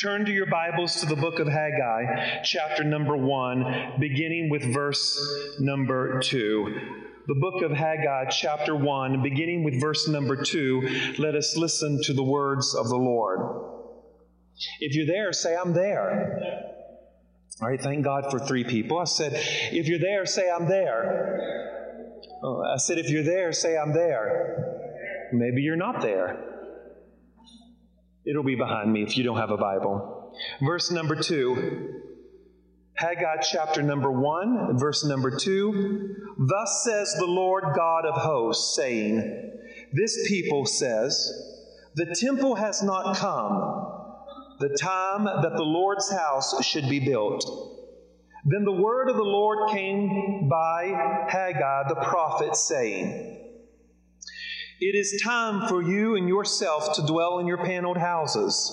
Turn to your Bibles to the book of Haggai, chapter number one, beginning with verse number two. The book of Haggai, chapter one, beginning with verse number two. Let us listen to the words of the Lord. If you're there, say, I'm there. All right, thank God for three people. I said, if you're there, say, I'm there. Oh, I said, if you're there, say, I'm there. Maybe you're not there. It'll be behind me if you don't have a Bible. Verse number two. Haggai chapter number one, verse number two. Thus says the Lord God of hosts, saying, This people says, The temple has not come, the time that the Lord's house should be built. Then the word of the Lord came by Haggai the prophet, saying, it is time for you and yourself to dwell in your paneled houses,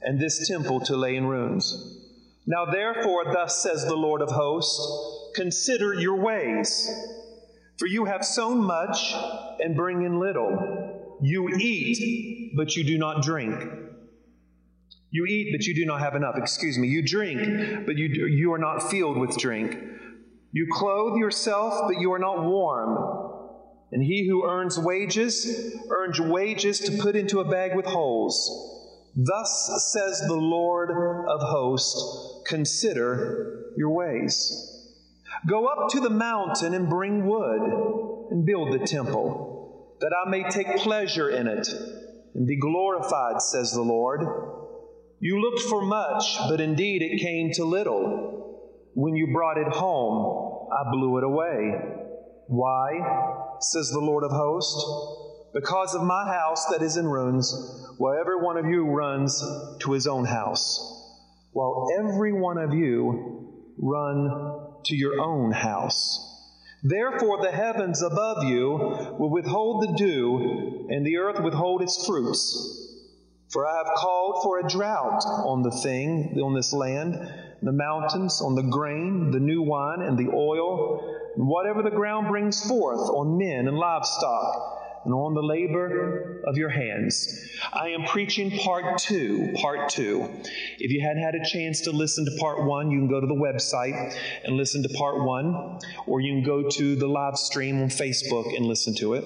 and this temple to lay in ruins. Now, therefore, thus says the Lord of hosts Consider your ways, for you have sown much and bring in little. You eat, but you do not drink. You eat, but you do not have enough. Excuse me. You drink, but you, you are not filled with drink. You clothe yourself, but you are not warm. And he who earns wages, earns wages to put into a bag with holes. Thus says the Lord of hosts Consider your ways. Go up to the mountain and bring wood and build the temple, that I may take pleasure in it and be glorified, says the Lord. You looked for much, but indeed it came to little. When you brought it home, I blew it away. Why? Says the Lord of hosts, because of my house that is in ruins, while every one of you runs to his own house, while every one of you run to your own house. Therefore, the heavens above you will withhold the dew, and the earth withhold its fruits. For I have called for a drought on the thing, on this land, the mountains, on the grain, the new wine, and the oil, and whatever the ground brings forth on men and livestock, and on the labor of your hands. I am preaching part two. Part two. If you hadn't had a chance to listen to part one, you can go to the website and listen to part one, or you can go to the live stream on Facebook and listen to it.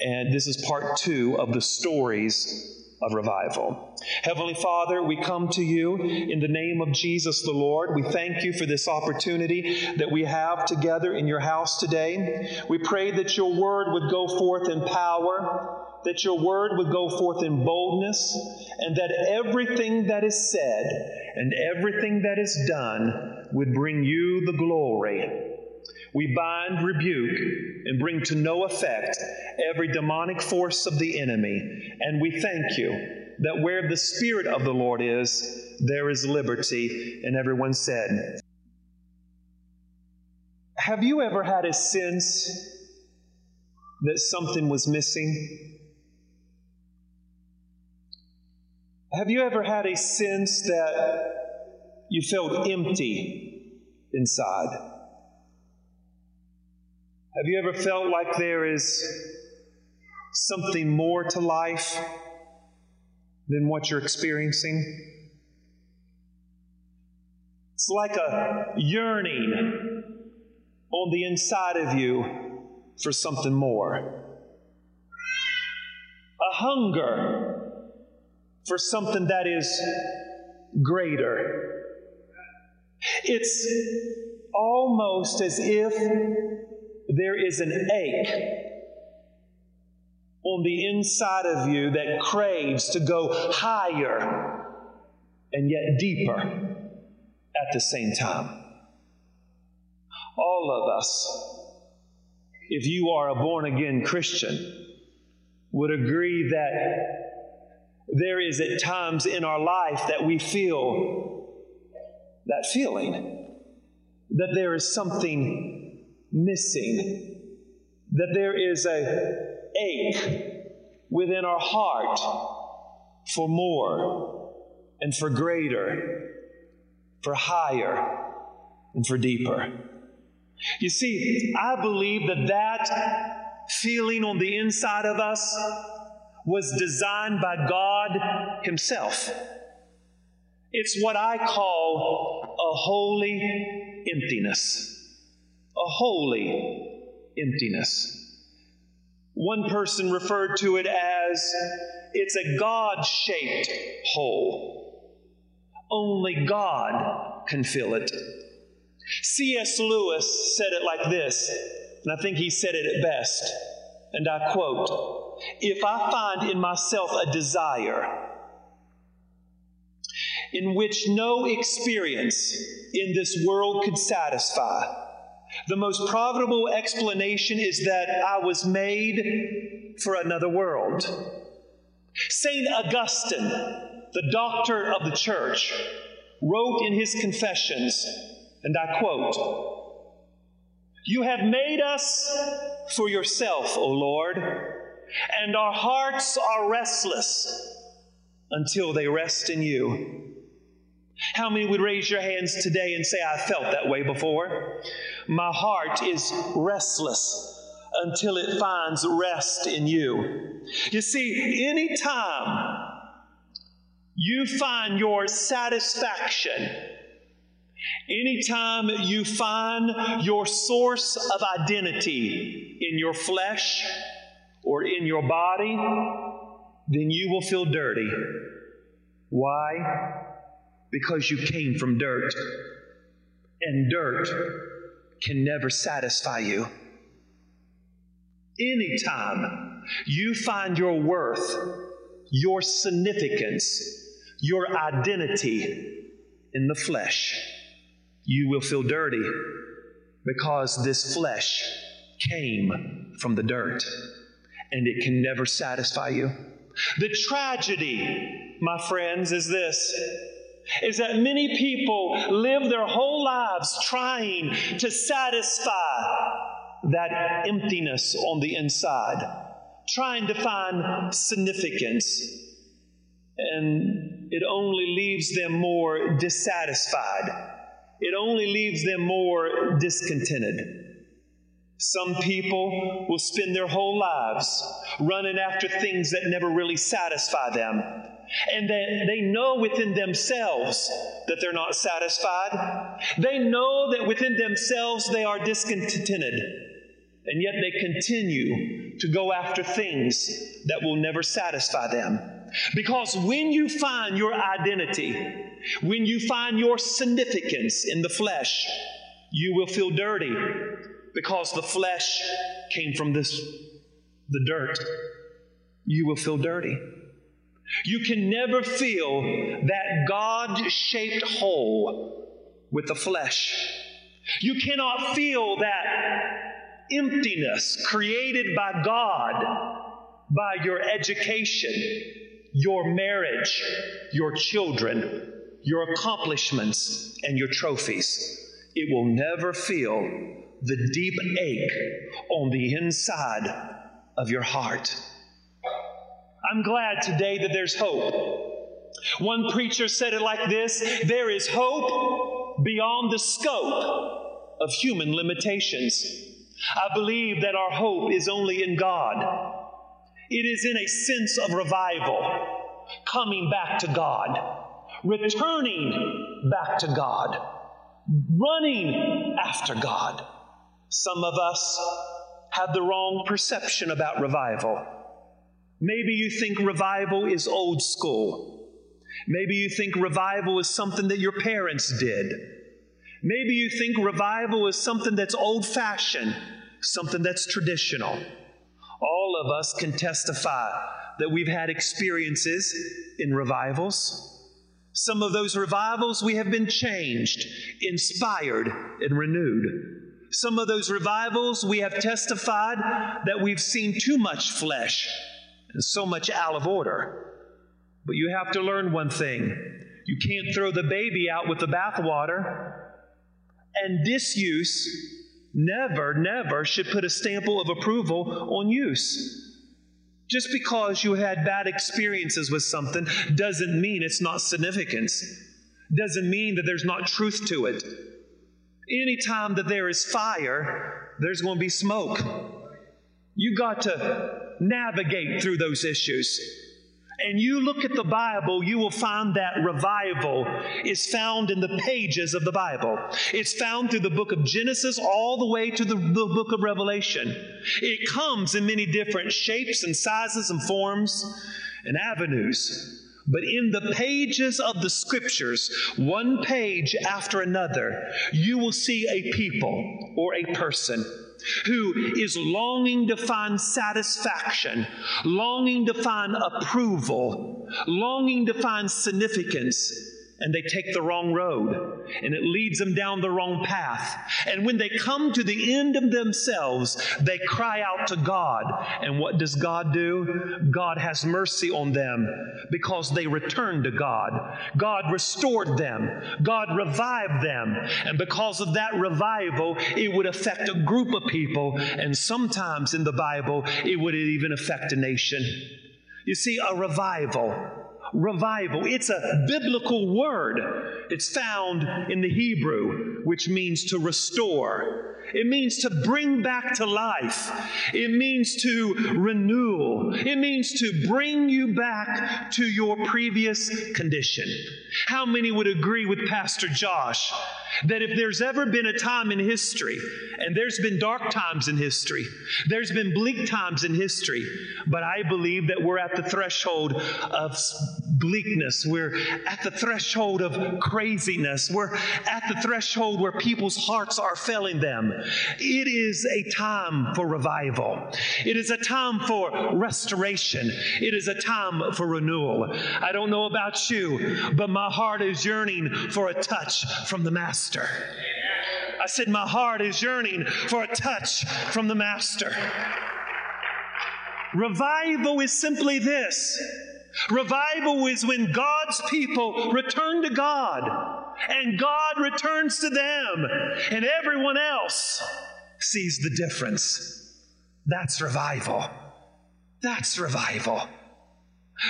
And this is part two of the stories of revival. Heavenly Father, we come to you in the name of Jesus the Lord. We thank you for this opportunity that we have together in your house today. We pray that your word would go forth in power, that your word would go forth in boldness, and that everything that is said and everything that is done would bring you the glory. We bind, rebuke, and bring to no effect every demonic force of the enemy. And we thank you that where the Spirit of the Lord is, there is liberty. And everyone said, Have you ever had a sense that something was missing? Have you ever had a sense that you felt empty inside? Have you ever felt like there is something more to life than what you're experiencing? It's like a yearning on the inside of you for something more. A hunger for something that is greater. It's almost as if there is an ache on the inside of you that craves to go higher and yet deeper at the same time. All of us, if you are a born again Christian, would agree that there is at times in our life that we feel that feeling, that there is something missing, that there is a ache within our heart for more and for greater, for higher and for deeper. You see, I believe that that feeling on the inside of us was designed by God Himself. It's what I call a holy emptiness. A holy emptiness. One person referred to it as it's a God shaped hole. Only God can fill it. C.S. Lewis said it like this, and I think he said it at best. And I quote If I find in myself a desire in which no experience in this world could satisfy, the most profitable explanation is that I was made for another world. St. Augustine, the doctor of the church, wrote in his Confessions, and I quote, You have made us for yourself, O Lord, and our hearts are restless until they rest in you. How many would raise your hands today and say, I felt that way before? My heart is restless until it finds rest in you. You see, anytime you find your satisfaction, anytime you find your source of identity in your flesh or in your body, then you will feel dirty. Why? Because you came from dirt. And dirt can never satisfy you. Anytime you find your worth, your significance, your identity in the flesh, you will feel dirty because this flesh came from the dirt and it can never satisfy you. The tragedy, my friends, is this is that many people live their whole lives trying to satisfy that emptiness on the inside, trying to find significance. And it only leaves them more dissatisfied. It only leaves them more discontented. Some people will spend their whole lives running after things that never really satisfy them. And that they know within themselves that they're not satisfied. They know that within themselves they are discontented. And yet they continue to go after things that will never satisfy them. Because when you find your identity, when you find your significance in the flesh, you will feel dirty because the flesh came from this the dirt. You will feel dirty. You can never feel that God shaped hole with the flesh. You cannot feel that emptiness created by God by your education, your marriage, your children, your accomplishments, and your trophies. It will never feel the deep ache on the inside of your heart. I'm glad today that there's hope. One preacher said it like this there is hope beyond the scope of human limitations. I believe that our hope is only in God. It is in a sense of revival, coming back to God, returning back to God, running after God. Some of us have the wrong perception about revival. Maybe you think revival is old school. Maybe you think revival is something that your parents did. Maybe you think revival is something that's old fashioned, something that's traditional. All of us can testify that we've had experiences in revivals. Some of those revivals we have been changed, inspired, and renewed. Some of those revivals we have testified that we've seen too much flesh so much out of order. But you have to learn one thing you can't throw the baby out with the bathwater. And disuse never, never should put a stamp of approval on use. Just because you had bad experiences with something doesn't mean it's not significance, doesn't mean that there's not truth to it. Anytime that there is fire, there's going to be smoke. You got to navigate through those issues. and you look at the Bible, you will find that revival is found in the pages of the Bible. It's found through the book of Genesis all the way to the, the book of Revelation. It comes in many different shapes and sizes and forms and avenues. But in the pages of the scriptures, one page after another, you will see a people or a person who is longing to find satisfaction, longing to find approval, longing to find significance and they take the wrong road and it leads them down the wrong path. And when they come to the end of themselves, they cry out to God. And what does God do? God has mercy on them because they returned to God. God restored them, God revived them. And because of that revival, it would affect a group of people. And sometimes in the Bible, it would even affect a nation. You see, a revival revival. It's a biblical word. It's found in the Hebrew, which means to restore. It means to bring back to life. It means to renewal. It means to bring you back to your previous condition. How many would agree with Pastor Josh that if there's ever been a time in history, and there's been dark times in history, there's been bleak times in history, but I believe that we're at the threshold of bleakness. We're at the threshold of craziness. We're at the threshold where people's hearts are failing them. It is a time for revival. It is a time for restoration. It is a time for renewal. I don't know about you, but my heart is yearning for a touch from the Master. I said, My heart is yearning for a touch from the Master. Revival is simply this revival is when God's people return to God and God returns to them, and everyone else sees the difference. That's revival. That's revival.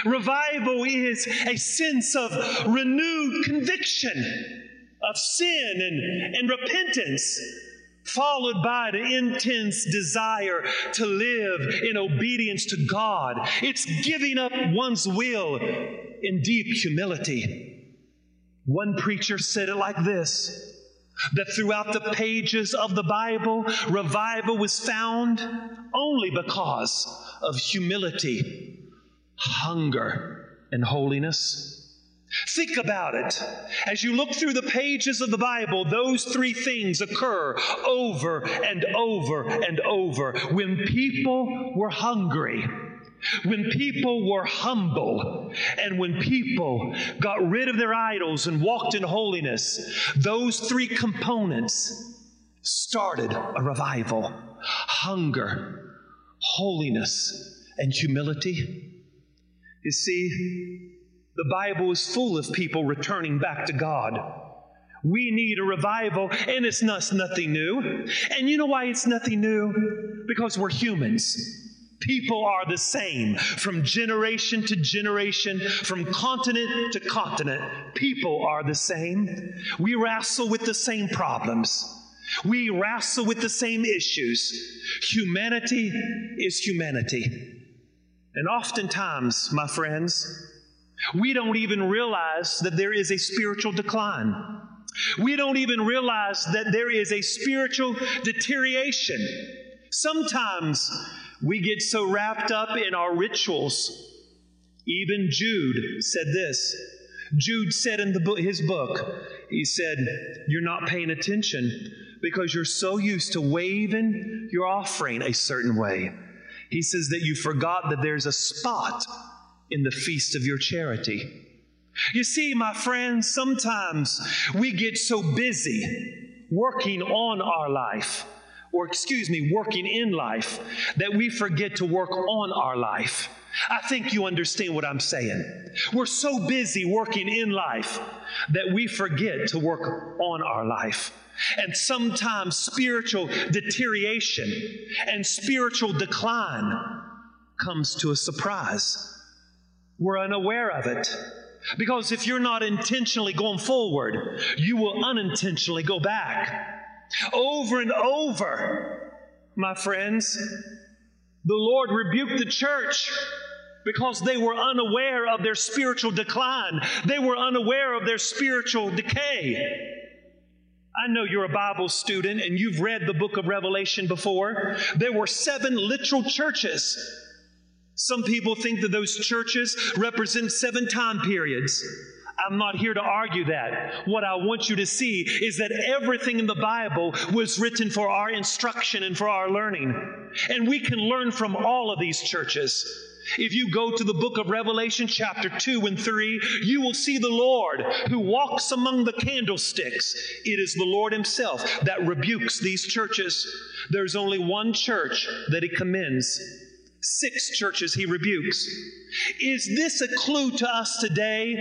Revival is a sense of renewed conviction of sin and, and repentance, followed by the intense desire to live in obedience to God. It's giving up one's will in deep humility. One preacher said it like this that throughout the pages of the Bible, revival was found only because of humility, hunger, and holiness. Think about it. As you look through the pages of the Bible, those three things occur over and over and over. When people were hungry, when people were humble and when people got rid of their idols and walked in holiness, those three components started a revival hunger, holiness, and humility. You see, the Bible is full of people returning back to God. We need a revival, and it's not, nothing new. And you know why it's nothing new? Because we're humans. People are the same from generation to generation, from continent to continent. People are the same. We wrestle with the same problems. We wrestle with the same issues. Humanity is humanity. And oftentimes, my friends, we don't even realize that there is a spiritual decline. We don't even realize that there is a spiritual deterioration. Sometimes we get so wrapped up in our rituals. Even Jude said this. Jude said in his book, he said, You're not paying attention because you're so used to waving your offering a certain way. He says that you forgot that there's a spot in the feast of your charity. You see, my friends, sometimes we get so busy working on our life, or excuse me, working in life, that we forget to work on our life. I think you understand what I'm saying. We're so busy working in life that we forget to work on our life. And sometimes spiritual deterioration and spiritual decline comes to a surprise. We're unaware of it. Because if you're not intentionally going forward, you will unintentionally go back. Over and over, my friends, the Lord rebuked the church because they were unaware of their spiritual decline. They were unaware of their spiritual decay. I know you're a Bible student and you've read the book of Revelation before. There were seven literal churches. Some people think that those churches represent seven time periods. I'm not here to argue that. What I want you to see is that everything in the Bible was written for our instruction and for our learning. And we can learn from all of these churches. If you go to the book of Revelation, chapter 2 and 3, you will see the Lord who walks among the candlesticks. It is the Lord Himself that rebukes these churches. There's only one church that He commends Six churches he rebukes. Is this a clue to us today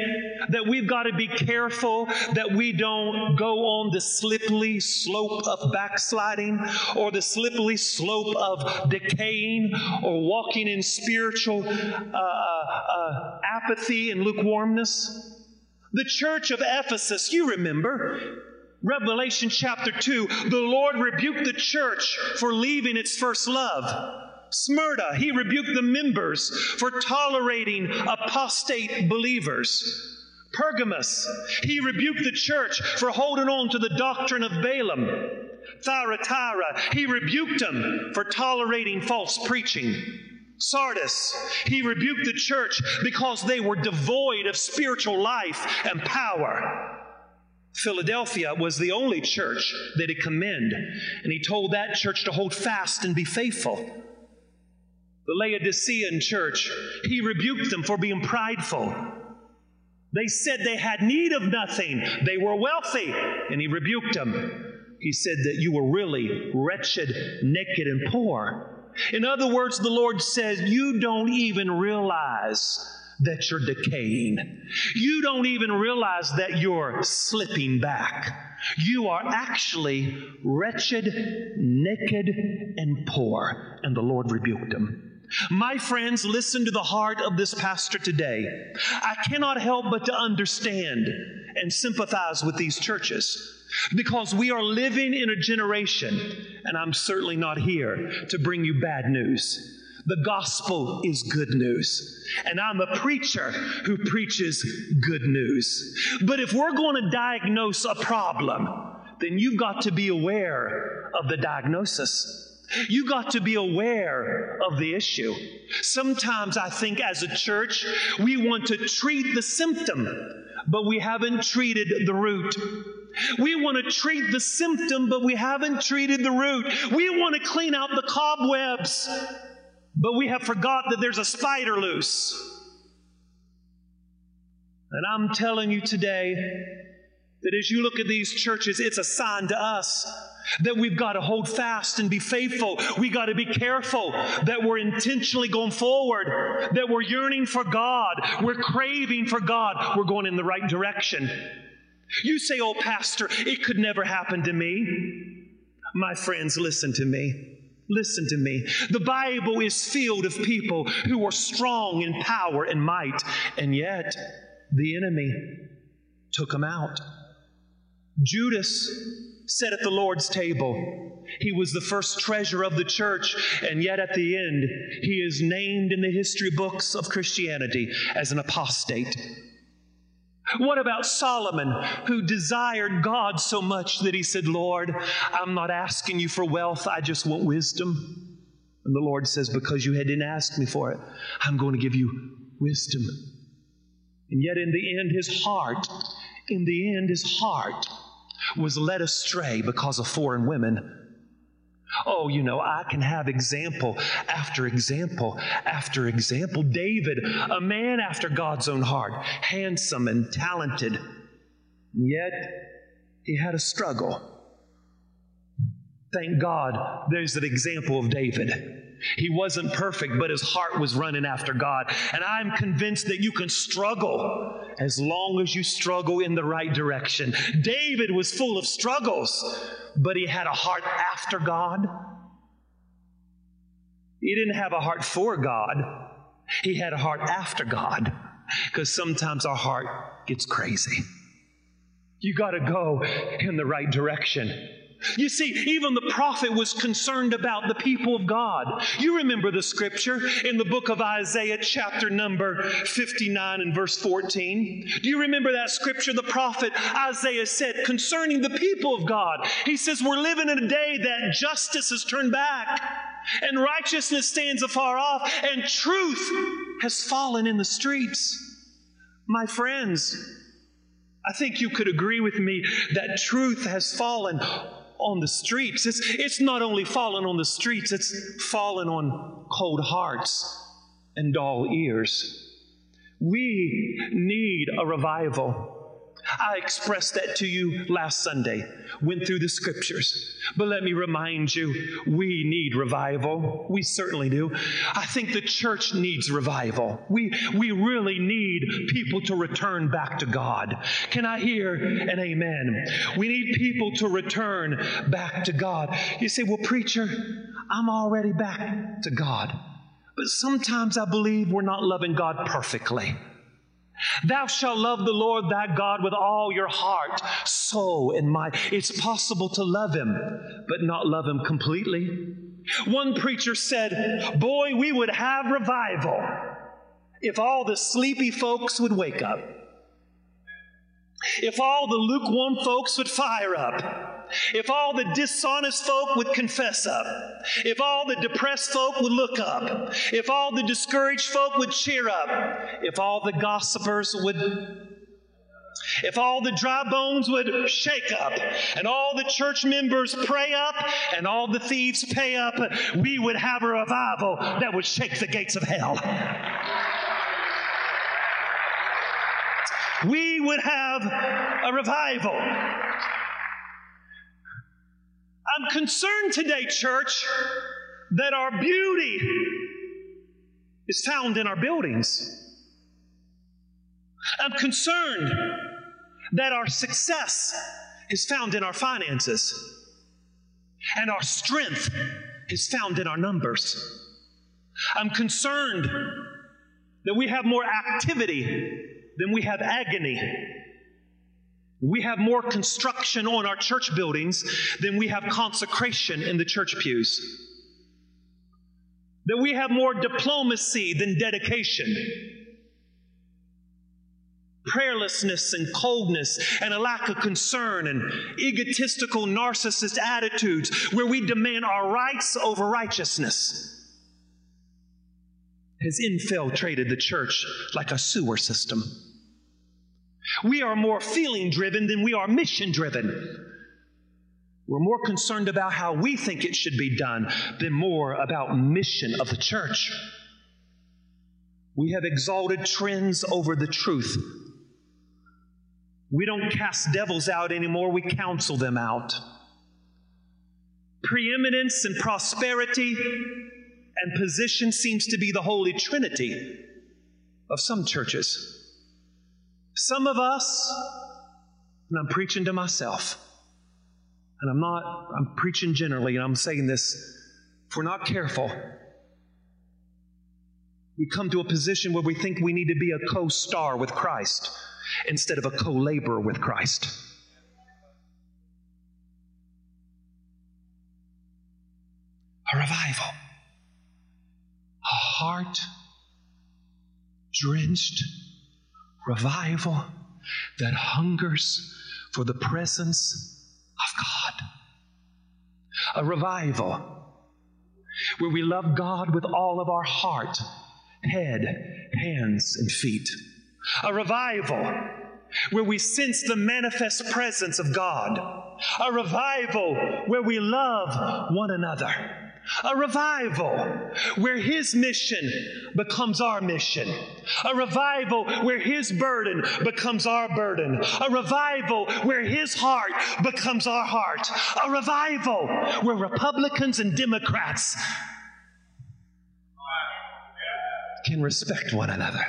that we've got to be careful that we don't go on the slippery slope of backsliding or the slippery slope of decaying or walking in spiritual uh, uh, uh apathy and lukewarmness? The church of Ephesus, you remember, Revelation chapter 2, the Lord rebuked the church for leaving its first love. Smyrna, he rebuked the members for tolerating apostate believers. Pergamos, he rebuked the church for holding on to the doctrine of Balaam. Thyatira, he rebuked them for tolerating false preaching. Sardis, he rebuked the church because they were devoid of spiritual life and power. Philadelphia was the only church that he commended, and he told that church to hold fast and be faithful the Laodicean church, he rebuked them for being prideful. They said they had need of nothing, they were wealthy, and he rebuked them. He said that you were really wretched, naked, and poor. In other words, the Lord says, You don't even realize that you're decaying. You don't even realize that you're slipping back. You are actually wretched, naked, and poor. And the Lord rebuked him. My friends, listen to the heart of this pastor today. I cannot help but to understand and sympathize with these churches because we are living in a generation, and I'm certainly not here to bring you bad news. The gospel is good news. And I'm a preacher who preaches good news. But if we're going to diagnose a problem, then you've got to be aware of the diagnosis. You got to be aware of the issue. Sometimes I think as a church, we want to treat the symptom, but we haven't treated the root. We want to treat the symptom, but we haven't treated the root. We want to clean out the cobwebs, but we have forgot that there's a spider loose. And I'm telling you today that as you look at these churches, it's a sign to us that we've got to hold fast and be faithful. We got to be careful that we're intentionally going forward, that we're yearning for God, we're craving for God, we're going in the right direction. You say, Oh, Pastor, it could never happen to me. My friends, listen to me. Listen to me. The Bible is filled of people who are strong in power and might, and yet the enemy took them out. Judas sat at the Lord's table. He was the first treasure of the church, and yet at the end, he is named in the history books of Christianity as an apostate. What about Solomon, who desired God so much that he said, Lord, I'm not asking you for wealth, I just want wisdom. And the Lord says, Because you didn't ask me for it, I'm going to give you wisdom. And yet, in the end, his heart, in the end, his heart was led astray because of foreign women. Oh, you know, I can have example after example after example. David, a man after God's own heart, handsome and talented, yet he had a struggle. Thank God there's an example of David. He wasn't perfect, but his heart was running after God. And I'm convinced that you can struggle as long as you struggle in the right direction. David was full of struggles, but he had a heart after God. He didn't have a heart for God, he had a heart after God. Because sometimes our heart gets crazy. You got to go in the right direction. You see, even the prophet was concerned about the people of God. You remember the scripture in the book of Isaiah, chapter number 59 and verse 14. Do you remember that scripture? The prophet Isaiah said concerning the people of God, he says, We're living in a day that justice has turned back, and righteousness stands afar off, and truth has fallen in the streets. My friends, I think you could agree with me that truth has fallen on the streets. It's, it's not only fallen on the streets, it's fallen on cold hearts and dull ears. We need a revival. I expressed that to you last Sunday, went through the scriptures. But let me remind you, we need revival. We certainly do. I think the church needs revival. We, we really need people to return back to God. Can I hear an amen? We need people to return back to God. You say, well, preacher, I'm already back to God. But sometimes I believe we're not loving God perfectly. Thou shalt love the Lord thy God with all your heart, soul, and mind. It's possible to love him, but not love him completely. One preacher said, Boy, we would have revival if all the sleepy folks would wake up. If all the lukewarm folks would fire up, if all the dishonest folk would confess up, if all the depressed folk would look up, if all the discouraged folk would cheer up, if all the gossipers would if all the dry bones would shake up, and all the church members pray up, and all the thieves pay up, we would have a revival that would shake the gates of hell. we would have a revival. I'm concerned today, church, that our beauty is found in our buildings. I'm concerned that our success is found in our finances, and our strength is found in our numbers. I'm concerned that we have more activity than we have agony. We have more construction on our church buildings than we have consecration in the church pews. That we have more diplomacy than dedication. Prayerlessness and coldness and a lack of concern and egotistical narcissist attitudes where we demand our rights over righteousness has infiltrated the church like a sewer system. We are more feeling driven than we are mission driven. We're more concerned about how we think it should be done than more about mission of the church. We have exalted trends over the truth. We don't cast devils out anymore, we counsel them out. Preeminence and prosperity and position seems to be the holy trinity of some churches. Some of us, and I'm preaching to myself, and I'm not, I'm preaching generally, and I'm saying this, if we're not careful, we come to a position where we think we need to be a co star with Christ instead of a co laborer with Christ. A revival, a heart drenched revival that hungers for the presence of God. A revival where we love God with all of our heart, head, hands, and feet. A revival where we sense the manifest presence of God. A revival where we love one another a revival where His mission becomes our mission. A revival where His burden becomes our burden. A revival where His heart becomes our heart. A revival where Republicans and Democrats can respect one another.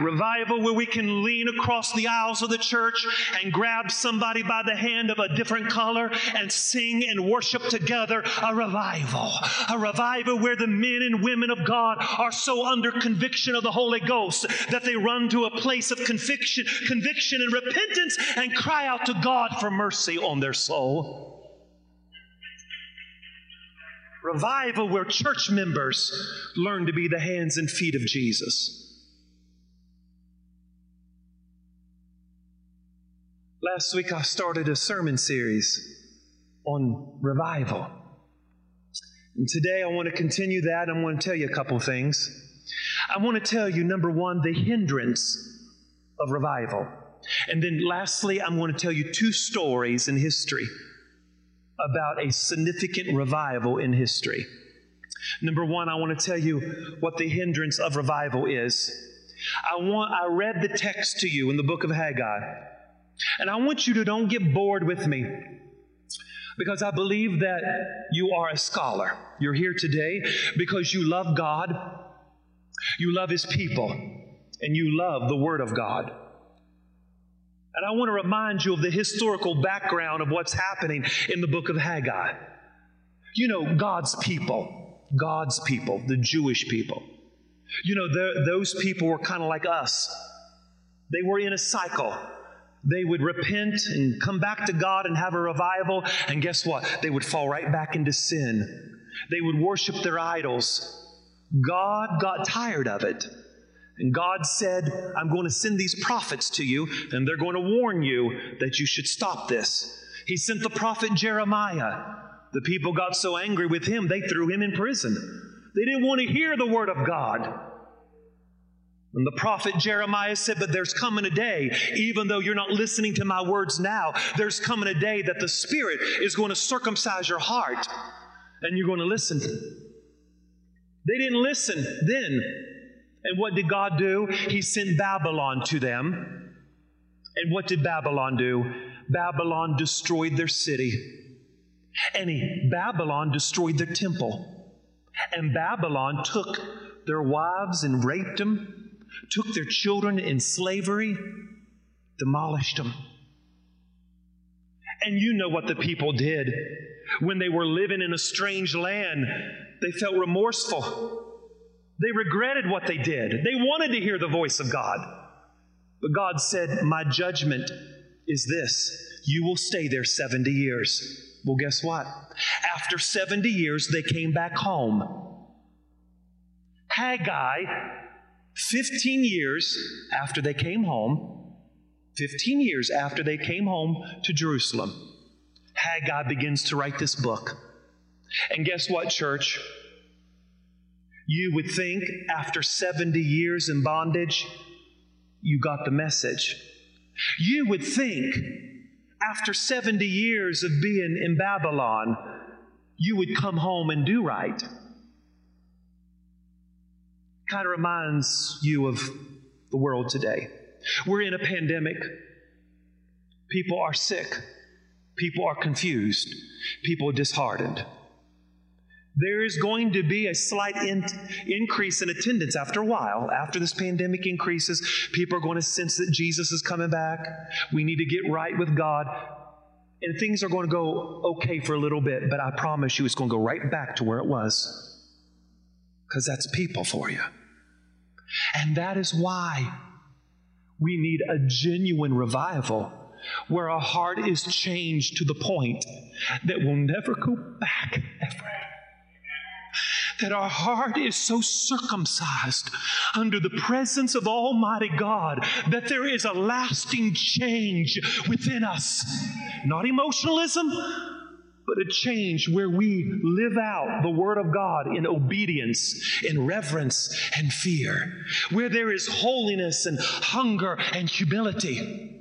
Revival where we can lean across the aisles of the church and grab somebody by the hand of a different color and sing and worship together. A revival. A revival where the men and women of God are so under conviction of the Holy Ghost that they run to a place of conviction, conviction and repentance and cry out to God for mercy on their soul. Revival where church members learn to be the hands and feet of Jesus. Last week I started a sermon series on revival. And today I want to continue that. I'm going to tell you a couple things. I want to tell you, number one, the hindrance of revival. And then lastly, I'm going to tell you two stories in history about a significant revival in history. Number one, I want to tell you what the hindrance of revival is. I want I read the text to you in the book of Haggai. And I want you to don't get bored with me because I believe that you are a scholar. You're here today because you love God, you love His people, and you love the Word of God. And I want to remind you of the historical background of what's happening in the book of Haggai. You know, God's people, God's people, the Jewish people. You know, those people were kind of like us. They were in a cycle they would repent and come back to God and have a revival, and guess what? They would fall right back into sin. They would worship their idols. God got tired of it. And God said, I'm going to send these prophets to you, and they're going to warn you that you should stop this. He sent the prophet Jeremiah. The people got so angry with him, they threw him in prison. They didn't want to hear the word of God. And the prophet Jeremiah said, But there's coming a day, even though you're not listening to my words now, there's coming a day that the Spirit is going to circumcise your heart and you're going to listen. They didn't listen then. And what did God do? He sent Babylon to them. And what did Babylon do? Babylon destroyed their city. And he, Babylon destroyed their temple. And Babylon took their wives and raped them took their children in slavery, demolished them. And you know what the people did when they were living in a strange land. They felt remorseful. They regretted what they did. They wanted to hear the voice of God. But God said, My judgment is this you will stay there 70 years. Well, guess what? After 70 years, they came back home. Haggai 15 years after they came home, 15 years after they came home to Jerusalem, Haggai begins to write this book. And guess what, church? You would think after 70 years in bondage, you got the message. You would think after 70 years of being in Babylon, you would come home and do right kind of reminds you of the world today. We're in a pandemic. People are sick. People are confused. People are disheartened. There is going to be a slight in, increase in attendance after a while. After this pandemic increases, people are going to sense that Jesus is coming back. We need to get right with God. And things are going to go okay for a little bit, but I promise you it's going to go right back to where it was. Because that's people for you. And that is why we need a genuine revival where our heart is changed to the point that we'll never go back ever. That our heart is so circumcised under the presence of Almighty God that there is a lasting change within us. Not emotionalism, but a change where we live out the Word of God in obedience, in reverence, and fear, where there is holiness and hunger and humility.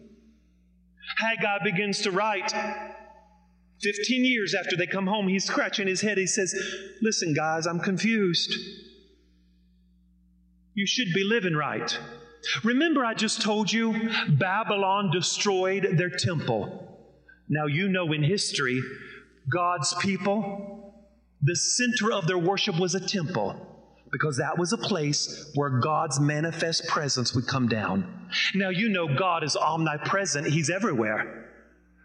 Haggai begins to write. 15 years after they come home, he's scratching his head. He says, Listen, guys, I'm confused. You should be living right. Remember, I just told you Babylon destroyed their temple. Now, you know in history, God's people, the center of their worship was a temple. because that was a place where God's manifest presence would come down. Now, you know God is omnipresent, He's everywhere.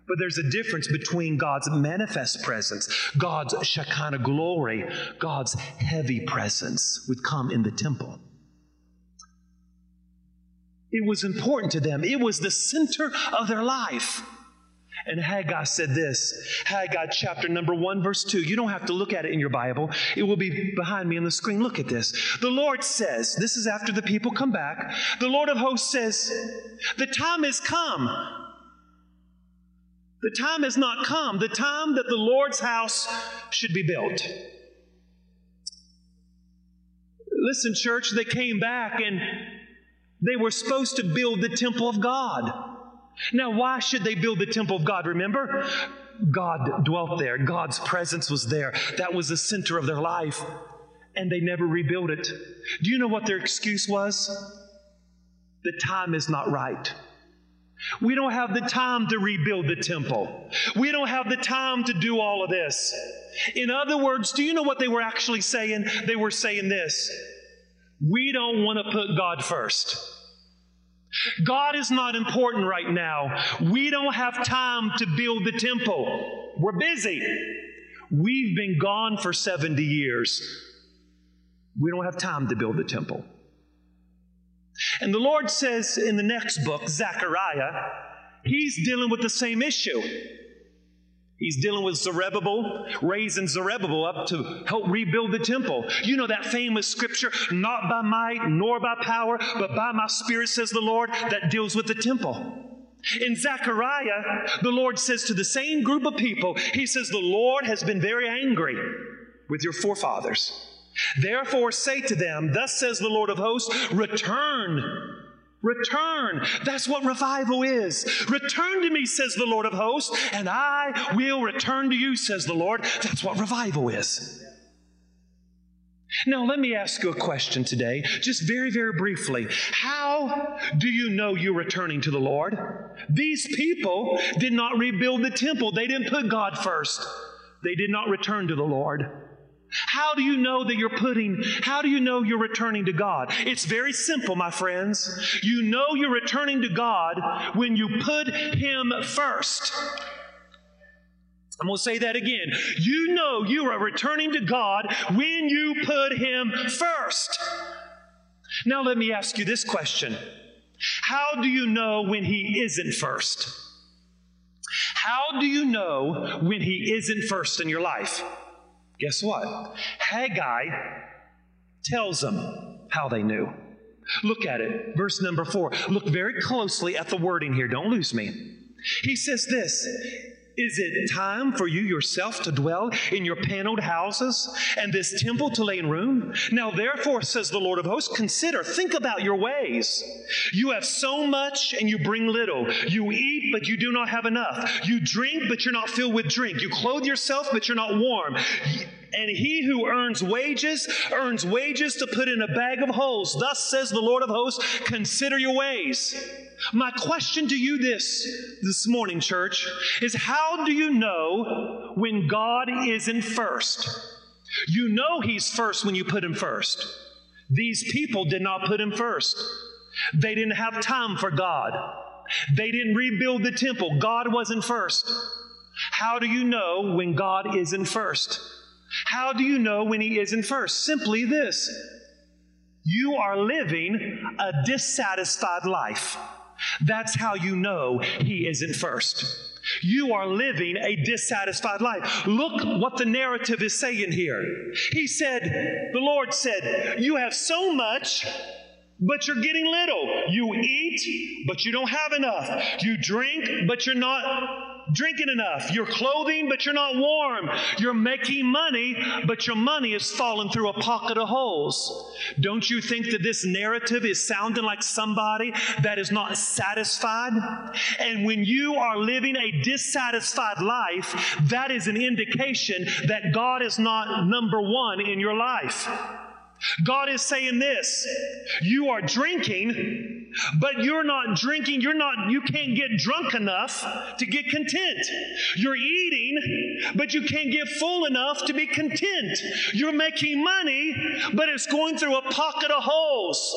But there's a difference between God's manifest presence, God's Shekinah glory, God's heavy presence would come in the temple. It was important to them, it was the center of their life. And Haggai said this Haggai chapter number 1, verse 2. You don't have to look at it in your Bible, it will be behind me on the screen. Look at this. The Lord says, This is after the people come back. The Lord of hosts says, The time has come. The time has not come. The time that the Lord's house should be built. Listen, church, they came back and they were supposed to build the temple of God. Now, why should they build the temple of God? Remember, God dwelt there, God's presence was there. That was the center of their life, and they never rebuilt it. Do you know what their excuse was? The time is not right. We don't have the time to rebuild the temple. We don't have the time to do all of this. In other words, do you know what they were actually saying? They were saying this We don't want to put God first. God is not important right now. We don't have time to build the temple. We're busy. We've been gone for 70 years. We don't have time to build the temple. And the Lord says in the next book, Zechariah, he's dealing with the same issue. He's dealing with Zerubbabel, raising Zerubbabel up to help rebuild the temple. You know that famous scripture, not by might nor by power, but by my spirit, says the Lord, that deals with the temple. In Zechariah, the Lord says to the same group of people, He says, The Lord has been very angry with your forefathers. Therefore, say to them, Thus says the Lord of hosts, Return Return. That's what revival is. Return to me, says the Lord of hosts, and I will return to you, says the Lord. That's what revival is. Now, let me ask you a question today, just very, very briefly. How do you know you're returning to the Lord? These people did not rebuild the temple, they didn't put God first, they did not return to the Lord. How do you know that you're putting, how do you know you're returning to God? It's very simple, my friends. You know you're returning to God when you put Him first. I'm going to say that again. You know you are returning to God when you put Him first. Now, let me ask you this question How do you know when He isn't first? How do you know when He isn't first in your life? Guess what? Haggai tells them how they knew. Look at it, verse number four. Look very closely at the wording here. Don't lose me. He says this is it time for you yourself to dwell in your paneled houses and this temple to lay in room? Now, therefore, says the Lord of hosts, consider, think about your ways. You have so much and you bring little. You eat, but you do not have enough. You drink, but you're not filled with drink. You clothe yourself, but you're not warm. And he who earns wages earns wages to put in a bag of holes. Thus says the Lord of hosts, consider your ways. My question to you this this morning, church, is how do you know when God isn't first? You know He's first when you put Him first. These people did not put Him first. They didn't have time for God. They didn't rebuild the temple. God wasn't first. How do you know when God isn't first? How do you know when He isn't first? Simply this you are living a dissatisfied life. That's how you know He isn't first. You are living a dissatisfied life. Look what the narrative is saying here. He said, The Lord said, You have so much, but you're getting little. You eat, but you don't have enough. You drink, but you're not drinking enough. You're clothing, but you're not warm. You're making money, but your money is falling through a pocket of holes. Don't you think that this narrative is sounding like somebody that is not satisfied? And when you are living a dissatisfied life, that is an indication that God is not number one in your life. God is saying this you are drinking, But you're not drinking, you're not, you can't get drunk enough to get content. You're eating, but you can't get full enough to be content. You're making money, but it's going through a pocket of holes.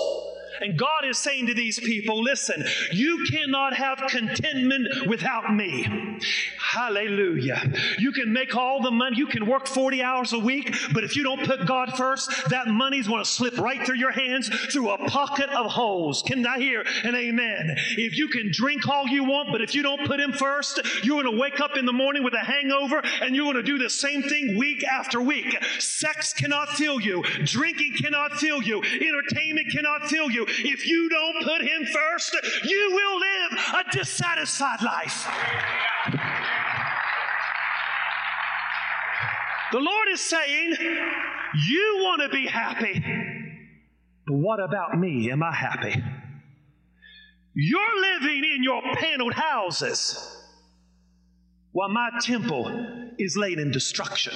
And God is saying to these people, listen, you cannot have contentment without me. Hallelujah. You can make all the money, you can work 40 hours a week, but if you don't put God first, that money's going to slip right through your hands through a pocket of holes. Can I hear an amen? If you can drink all you want, but if you don't put Him first, you're going to wake up in the morning with a hangover and you're going to do the same thing week after week. Sex cannot fill you, drinking cannot fill you, entertainment cannot fill you. If you don't put Him first, you will live a dissatisfied life. The Lord is saying, You want to be happy, but what about me? Am I happy? You're living in your paneled houses while my temple is laid in destruction.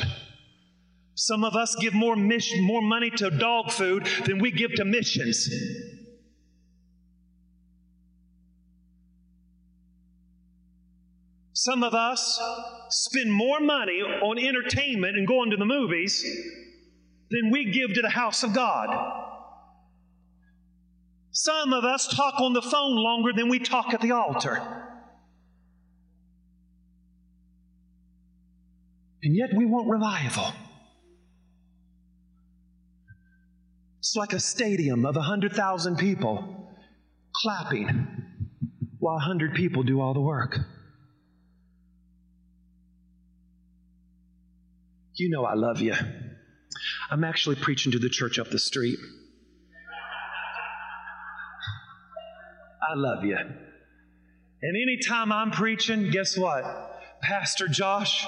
Some of us give more, mission, more money to dog food than we give to missions. Some of us spend more money on entertainment and going to the movies than we give to the house of God. Some of us talk on the phone longer than we talk at the altar. And yet we want revival. It's like a stadium of 100,000 people clapping while 100 people do all the work. You know I love you. I'm actually preaching to the church up the street. I love you. And anytime I'm preaching, guess what? Pastor Josh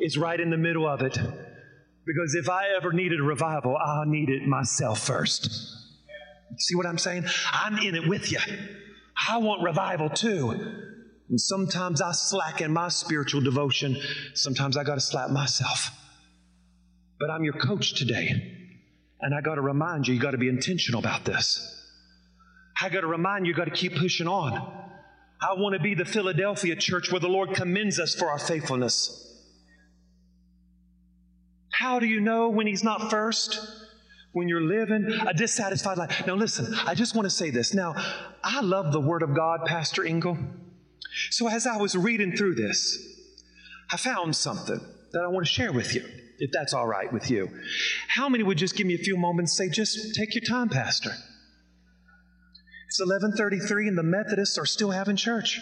is right in the middle of it. Because if I ever needed a revival, I need it myself first. See what I'm saying? I'm in it with you. I want revival too. And sometimes I slack in my spiritual devotion. Sometimes I got to slap myself. But I'm your coach today. And I got to remind you, you got to be intentional about this. I got to remind you, you got to keep pushing on. I want to be the Philadelphia church where the Lord commends us for our faithfulness. How do you know when He's not first? When you're living a dissatisfied life. Now, listen, I just want to say this. Now, I love the Word of God, Pastor Engel. So, as I was reading through this, I found something that I want to share with you if that's all right with you. How many would just give me a few moments say, just take your time, Pastor? It's 1133 and the Methodists are still having church.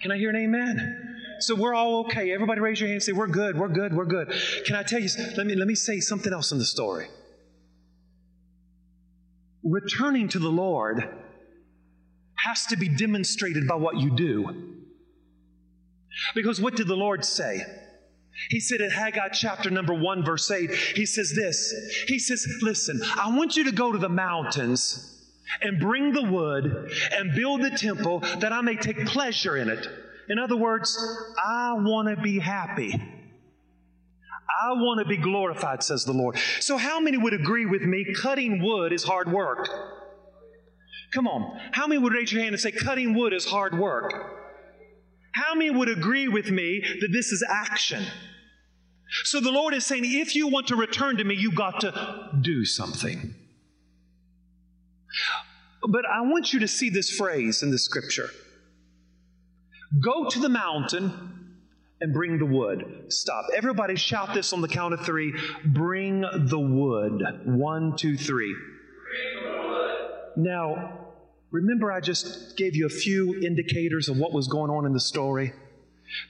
Can I hear an amen? So we're all okay. Everybody raise your hand and say, We're good, we're good, we're good. Can I tell you, let me, let me say something else in the story. Returning to the Lord has to be demonstrated by what you do. Because what did the Lord say? He said in Haggai chapter number 1, verse 8, he says this. He says, Listen, I want you to go to the mountains and bring the wood and build the temple that I may take pleasure in it. In other words, I want to be happy. I want to be glorified, says the Lord. So, how many would agree with me? Cutting wood is hard work. Come on. How many would raise your hand and say, cutting wood is hard work? How many would agree with me that this is action? So the Lord is saying, if you want to return to me, you've got to do something. But I want you to see this phrase in the scripture Go to the mountain and bring the wood. Stop. Everybody shout this on the count of three. Bring the wood. One, two, three. Now, Remember, I just gave you a few indicators of what was going on in the story.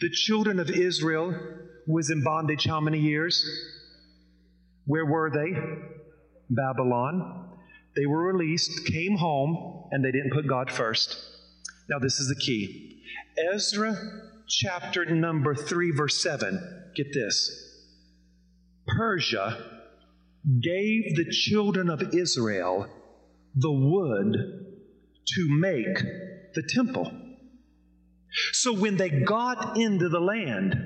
The children of Israel was in bondage how many years? Where were they? Babylon. They were released, came home, and they didn't put God first. Now, this is the key. Ezra chapter number 3, verse 7. Get this. Persia gave the children of Israel the wood to make the temple. So when they got into the land,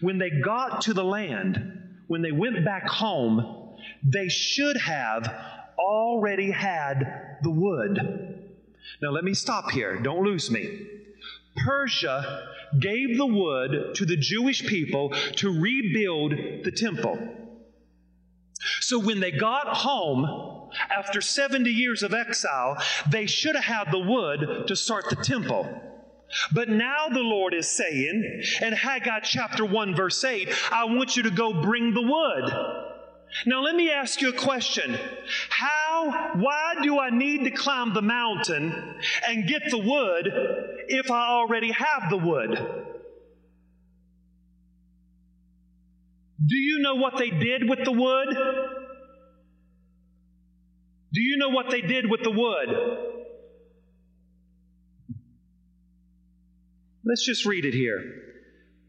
when they got to the land, when they went back home, they should have already had the wood. Now, let me stop here. Don't lose me. Persia gave the wood to the Jewish people to rebuild the temple. So when they got home after 70 years of exile, they should have had the wood to start the temple. But now the Lord is saying in Haggai chapter 1, verse 8, I want you to go bring the wood. Now, let me ask you a question. How, why do I need to climb the mountain and get the wood if I already have the wood? Do you know what they did with the wood? Do you know what they did with the wood? Let's just read it here.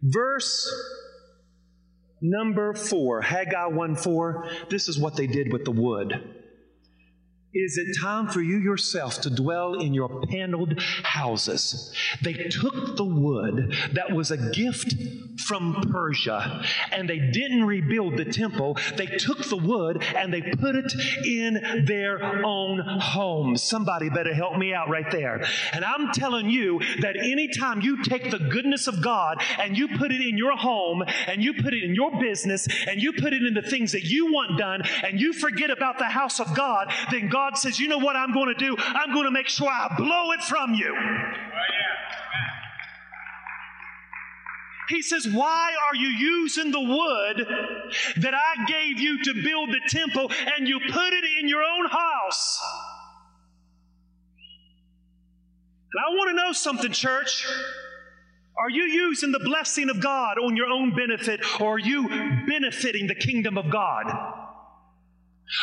Verse number 4, Haggai 1 4. This is what they did with the wood. Is it time for you yourself to dwell in your paneled houses? They took the wood that was a gift from Persia and they didn't rebuild the temple. They took the wood and they put it in their own homes. Somebody better help me out right there. And I'm telling you that anytime you take the goodness of God and you put it in your home and you put it in your business and you put it in the things that you want done and you forget about the house of God, then God says, You know what I'm going to do? I'm going to make sure I blow it from you. He says, Why are you using the wood that I gave you to build the temple and you put it in your own house? And I want to know something, church. Are you using the blessing of God on your own benefit or are you benefiting the kingdom of God?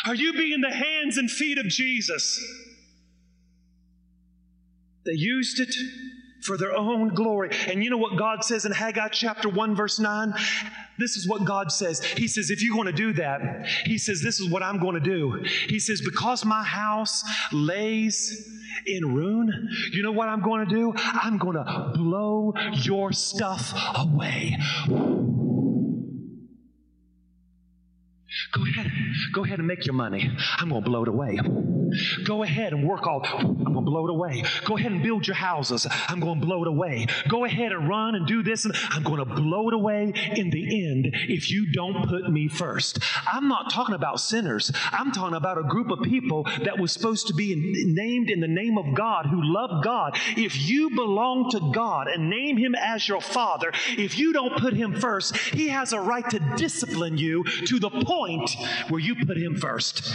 Are you being the hands and feet of Jesus? They used it for their own glory. And you know what God says in Haggai chapter 1, verse 9? This is what God says. He says, if you're going to do that, He says, this is what I'm going to do. He says, because my house lays in ruin, you know what I'm going to do? I'm going to blow your stuff away. Go ahead. Go ahead and make your money. I'm going to blow it away. Go ahead and work all. I'm going to blow it away. Go ahead and build your houses. I'm going to blow it away. Go ahead and run and do this. And I'm going to blow it away in the end if you don't put me first. I'm not talking about sinners. I'm talking about a group of people that was supposed to be named in the name of God who love God. If you belong to God and name Him as your Father, if you don't put Him first, He has a right to discipline you to the point where you put Him first.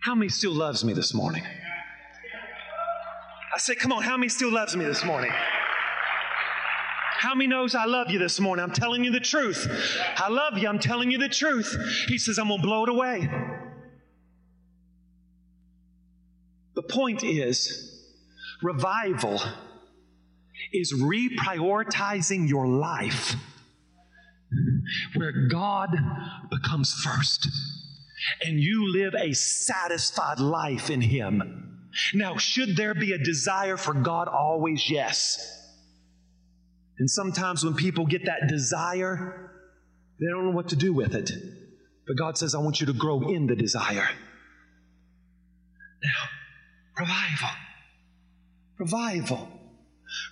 How many still loves me this morning? I said, come on, how many still loves me this morning? How many knows I love you this morning? I'm telling you the truth. I love you. I'm telling you the truth. He says, I'm going to blow it away. The point is, revival is reprioritizing your life where God becomes first and you live a satisfied life in Him. Now, should there be a desire for God always? Yes. And sometimes when people get that desire, they don't know what to do with it. But God says, I want you to grow in the desire. Now, revival. Revival.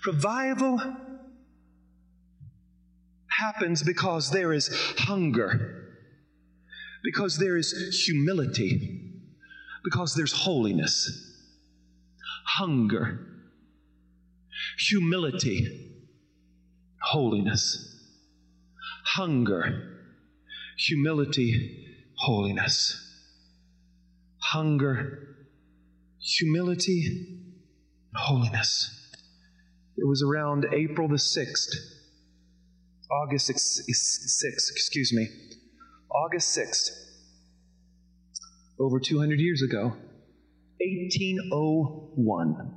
Revival happens because there is hunger, because there is humility, because there's holiness. Hunger, humility, holiness. Hunger, humility, holiness. Hunger, humility, holiness. It was around April the 6th, August 6th, excuse me, August 6th, over 200 years ago, 1801,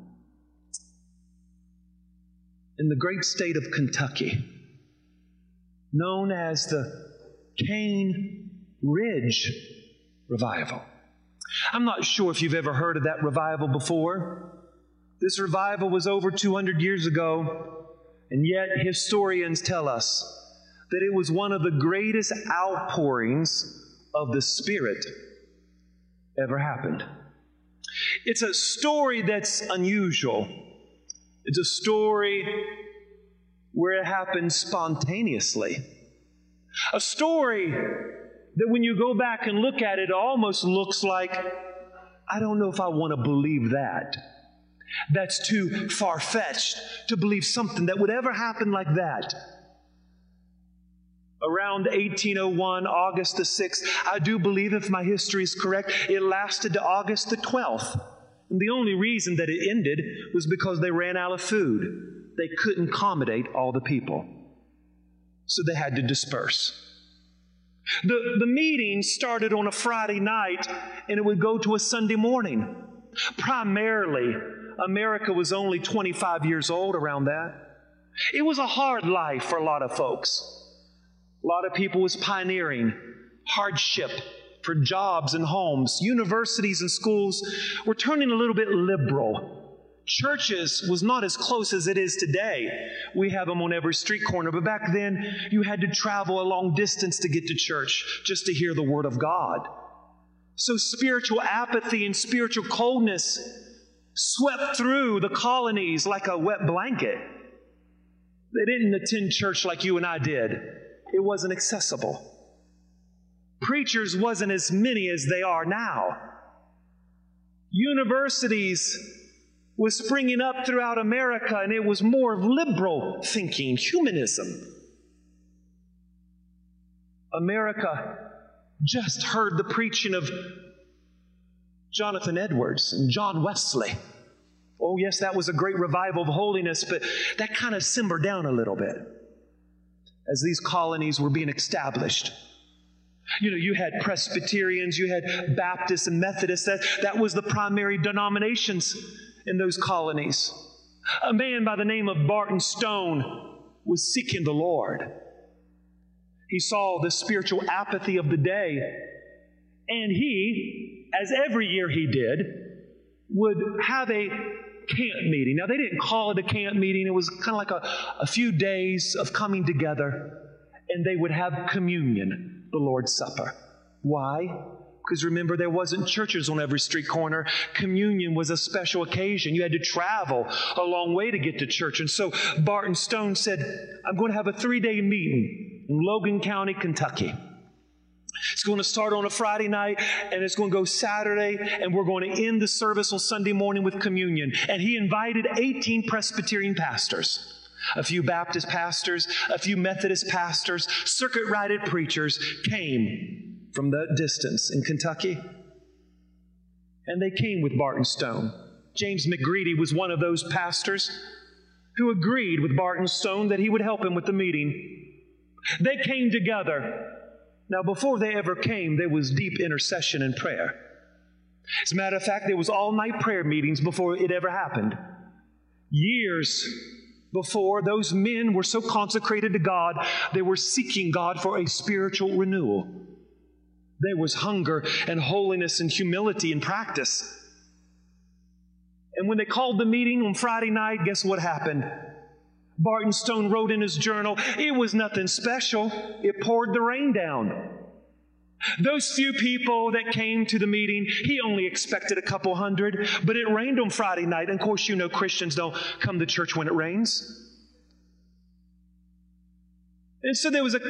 in the great state of Kentucky, known as the Cane Ridge Revival. I'm not sure if you've ever heard of that revival before. This revival was over 200 years ago And yet, historians tell us that it was one of the greatest outpourings of the Spirit ever happened. It's a story that's unusual. It's a story where it happened spontaneously. A story that when you go back and look at it, it almost looks like, I don't know if I want to believe that. That's too far fetched to believe something that would ever happen like that. Around 1801, August the 6th, I do believe, if my history is correct, it lasted to August the 12th. And the only reason that it ended was because they ran out of food. They couldn't accommodate all the people. So they had to disperse. The, the meeting started on a Friday night and it would go to a Sunday morning. Primarily, America was only 25 years old around that. It was a hard life for a lot of folks. A lot of people was pioneering hardship for jobs and homes. Universities and schools were turning a little bit liberal. Churches was not as close as it is today. We have them on every street corner, but back then you had to travel a long distance to get to church just to hear the Word of God. So spiritual apathy and spiritual coldness swept through the colonies like a wet blanket. They didn't attend church like you and I did. It wasn't accessible. Preachers wasn't as many as they are now. Universities was springing up throughout America, and it was more of liberal thinking, humanism. America just heard the preaching of Jonathan Edwards and John Wesley. Oh, yes, that was a great revival of holiness, but that kind of simmered down a little bit as these colonies were being established. You know, you had Presbyterians, you had Baptists and Methodists. That, that was the primary denominations in those colonies. A man by the name of Barton Stone was seeking the Lord. He saw the spiritual apathy of the day, and he, as every year he did, would have a camp meeting. Now, they didn't call it a camp meeting, it was kind of like a, a few days of coming together, and they would have communion, the Lord's Supper. Why? Because remember, there wasn't churches on every street corner. Communion was a special occasion. You had to travel a long way to get to church. And so Barton Stone said, I'm going to have a three day meeting in Logan County, Kentucky. It's going to start on a Friday night and it's going to go Saturday, and we're going to end the service on Sunday morning with communion. And he invited 18 Presbyterian pastors a few Baptist pastors, a few Methodist pastors, circuit rided preachers came from the distance in Kentucky. And they came with Barton Stone. James McGready was one of those pastors who agreed with Barton Stone that he would help him with the meeting. They came together. Now, before they ever came, there was deep intercession and prayer. As a matter of fact, there was all night prayer meetings before it ever happened. Years before, those men were so consecrated to God, they were seeking God for a spiritual renewal. There was hunger and holiness and humility in practice. And when they called the meeting on Friday night, guess what happened? Barton Stone wrote in his journal, it was nothing special. It poured the rain down. Those few people that came to the meeting, he only expected a couple hundred, but it rained on Friday night. And of course, you know Christians don't come to church when it rains. And so there was a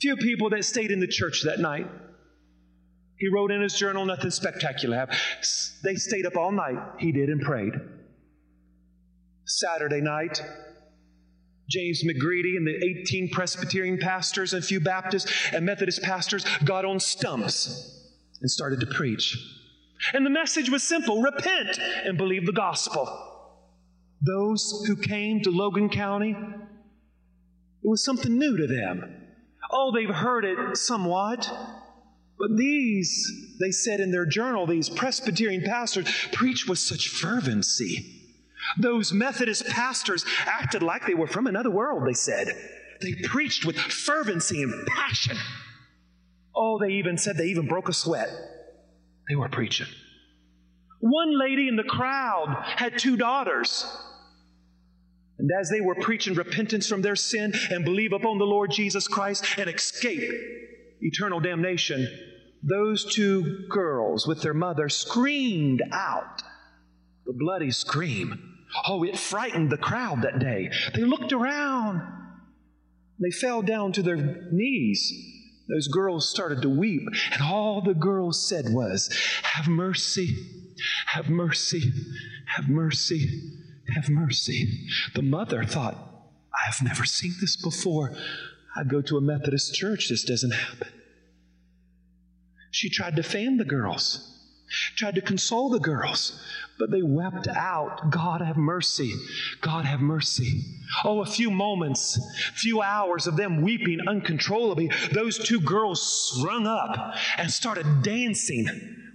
few people that stayed in the church that night. He wrote in his journal nothing spectacular. They stayed up all night. He did and prayed. Saturday night, James McGready and the 18 Presbyterian pastors and a few Baptist and Methodist pastors got on stumps and started to preach. And the message was simple repent and believe the gospel. Those who came to Logan County, it was something new to them. Oh, they've heard it somewhat. But these, they said in their journal, these Presbyterian pastors preach with such fervency. Those Methodist pastors acted like they were from another world, they said. They preached with fervency and passion. Oh, they even said they even broke a sweat. They were preaching. One lady in the crowd had two daughters. And as they were preaching repentance from their sin and believe upon the Lord Jesus Christ and escape eternal damnation, those two girls with their mother screamed out the bloody scream. Oh, it frightened the crowd that day. They looked around. They fell down to their knees. Those girls started to weep, and all the girls said was, Have mercy, have mercy, have mercy, have mercy. The mother thought, I've never seen this before. I go to a Methodist church, this doesn't happen. She tried to fan the girls, tried to console the girls, but they wept out, God have mercy, God have mercy. Oh, a few moments, few hours of them weeping uncontrollably, those two girls sprung up and started dancing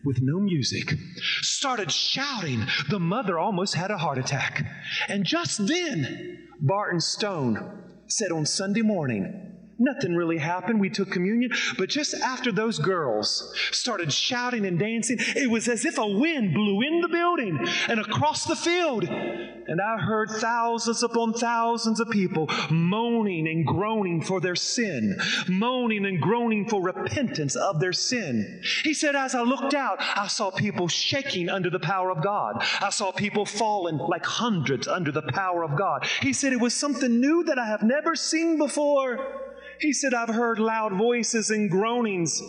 with no music, started shouting. The mother almost had a heart attack. And just then, Barton Stone said on Sunday morning, Nothing really happened. We took communion. But just after those girls started shouting and dancing, it was as if a wind blew in the building and across the field. And I heard thousands upon thousands of people moaning and groaning for their sin, moaning and groaning for repentance of their sin. He said, As I looked out, I saw people shaking under the power of God. I saw people falling like hundreds under the power of God. He said, It was something new that I have never seen before. He said, I've heard loud voices and groanings.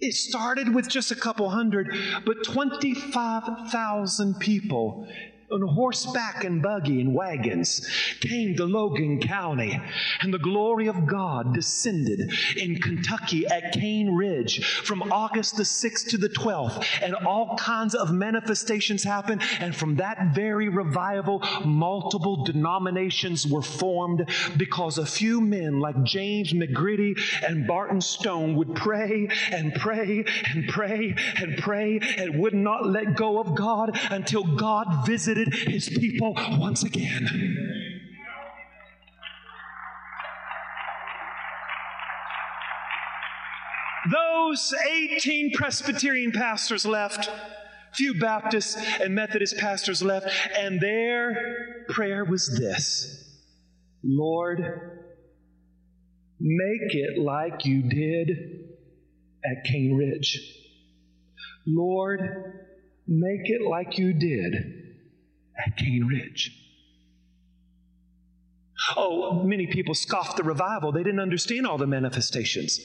It started with just a couple hundred, but 25,000 people on horseback and buggy and wagons came to Logan County, and the glory of God descended in Kentucky at Cane Ridge from August the 6th to the 12th, and all kinds of manifestations happened. And from that very revival, multiple denominations were formed because a few men like James McGready and Barton Stone would pray and pray and pray and pray and would not let go of God until God visited his people once again. Those 18 Presbyterian pastors left, few Baptist and Methodist pastors left, and their prayer was this Lord, make it like you did at Cane Ridge. Lord, make it like you did at Cane Ridge. Oh, many people scoffed the revival. They didn't understand all the manifestations.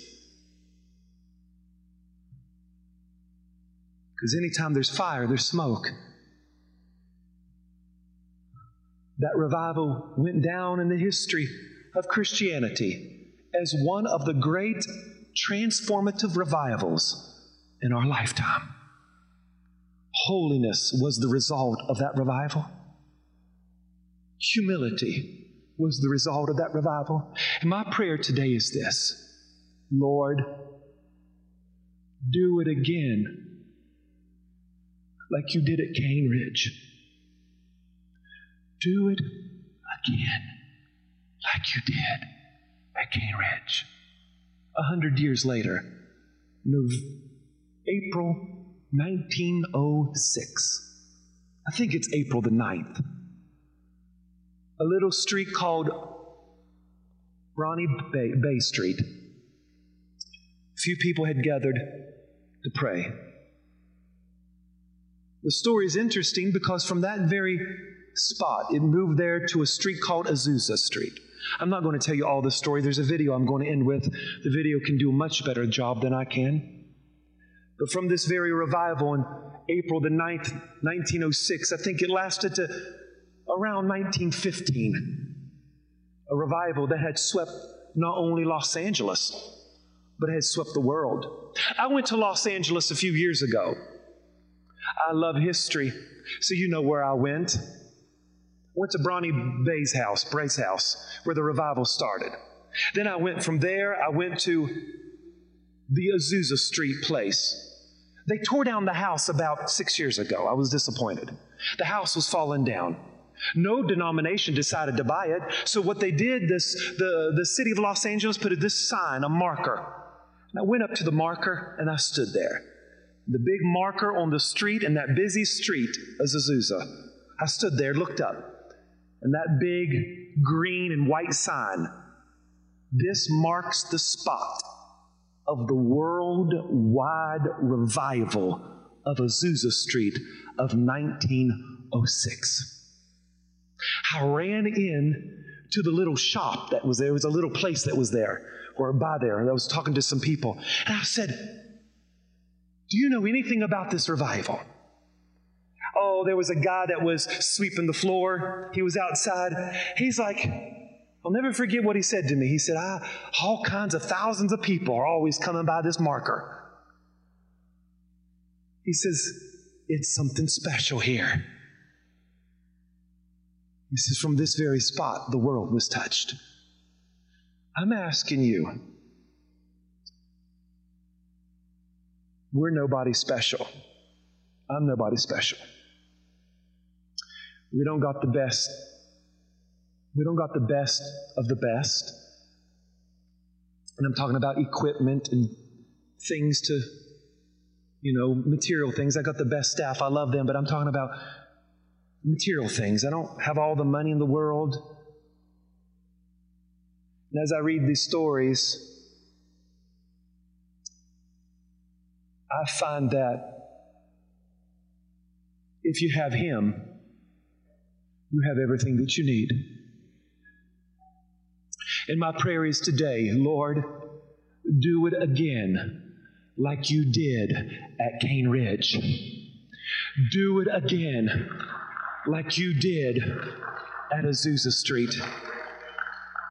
Because anytime there's fire, there's smoke. That revival went down in the history of Christianity as one of the great transformative revivals in our lifetime. Holiness was the result of that revival. Humility was the result of that revival. And my prayer today is this Lord, do it again like you did at Cane Ridge. Do it again like you did at Cane Ridge. A hundred years later, April 1906. I think it's April the 9th. A little street called Bonnie Brae, Bay Street. A few people had gathered to pray. The story is interesting because from that very spot, it moved there to a street called Azusa Street. I'm not going to tell you all the story. There's a video I'm going to end with. The video can do a much better job than I can. But from this very revival in April the 9th, 1906, I think it lasted to around 1915. A revival that had swept not only Los Angeles, but had swept the world. I went to Los Angeles a few years ago. I love history, so you know where I went. Went to Bonnie Brae's house, Brae's house, where the revival started. Then I went from there, I went to the Azusa Street place. They tore down the house about six years ago. I was disappointed. The house was falling down. No denomination decided to buy it. So what they did, this the, the city of Los Angeles put this sign, a marker. And I went up to the marker and I stood there. The big marker on the street in that busy street, of Azusa. I stood there, looked up. and that big green and white sign. This marks the spot of the worldwide revival of Azusa Street of 1906. I ran in to the little shop that was there. There was a little place that was there, or by there, and I was talking to some people. And I said, Do you know anything about this revival? Oh, there was a guy that was sweeping the floor. He was outside. He's like, I'll never forget what he said to me. He said, ah, All kinds of thousands of people are always coming by this marker. He says, It's something special here. He says, From this very spot, the world was touched. I'm asking you, we're nobody special. I'm nobody special. We don't got the best. We don't got the best of the best. And I'm talking about equipment and things to, you know, material things. I got the best staff. I love them, but I'm talking about material things. I don't have all the money in the world. And as I read these stories, I find that if you have Him, you have everything that you need. And my prayer is today, Lord, do it again like you did at Cane Ridge. Do it again like you did at Azusa Street.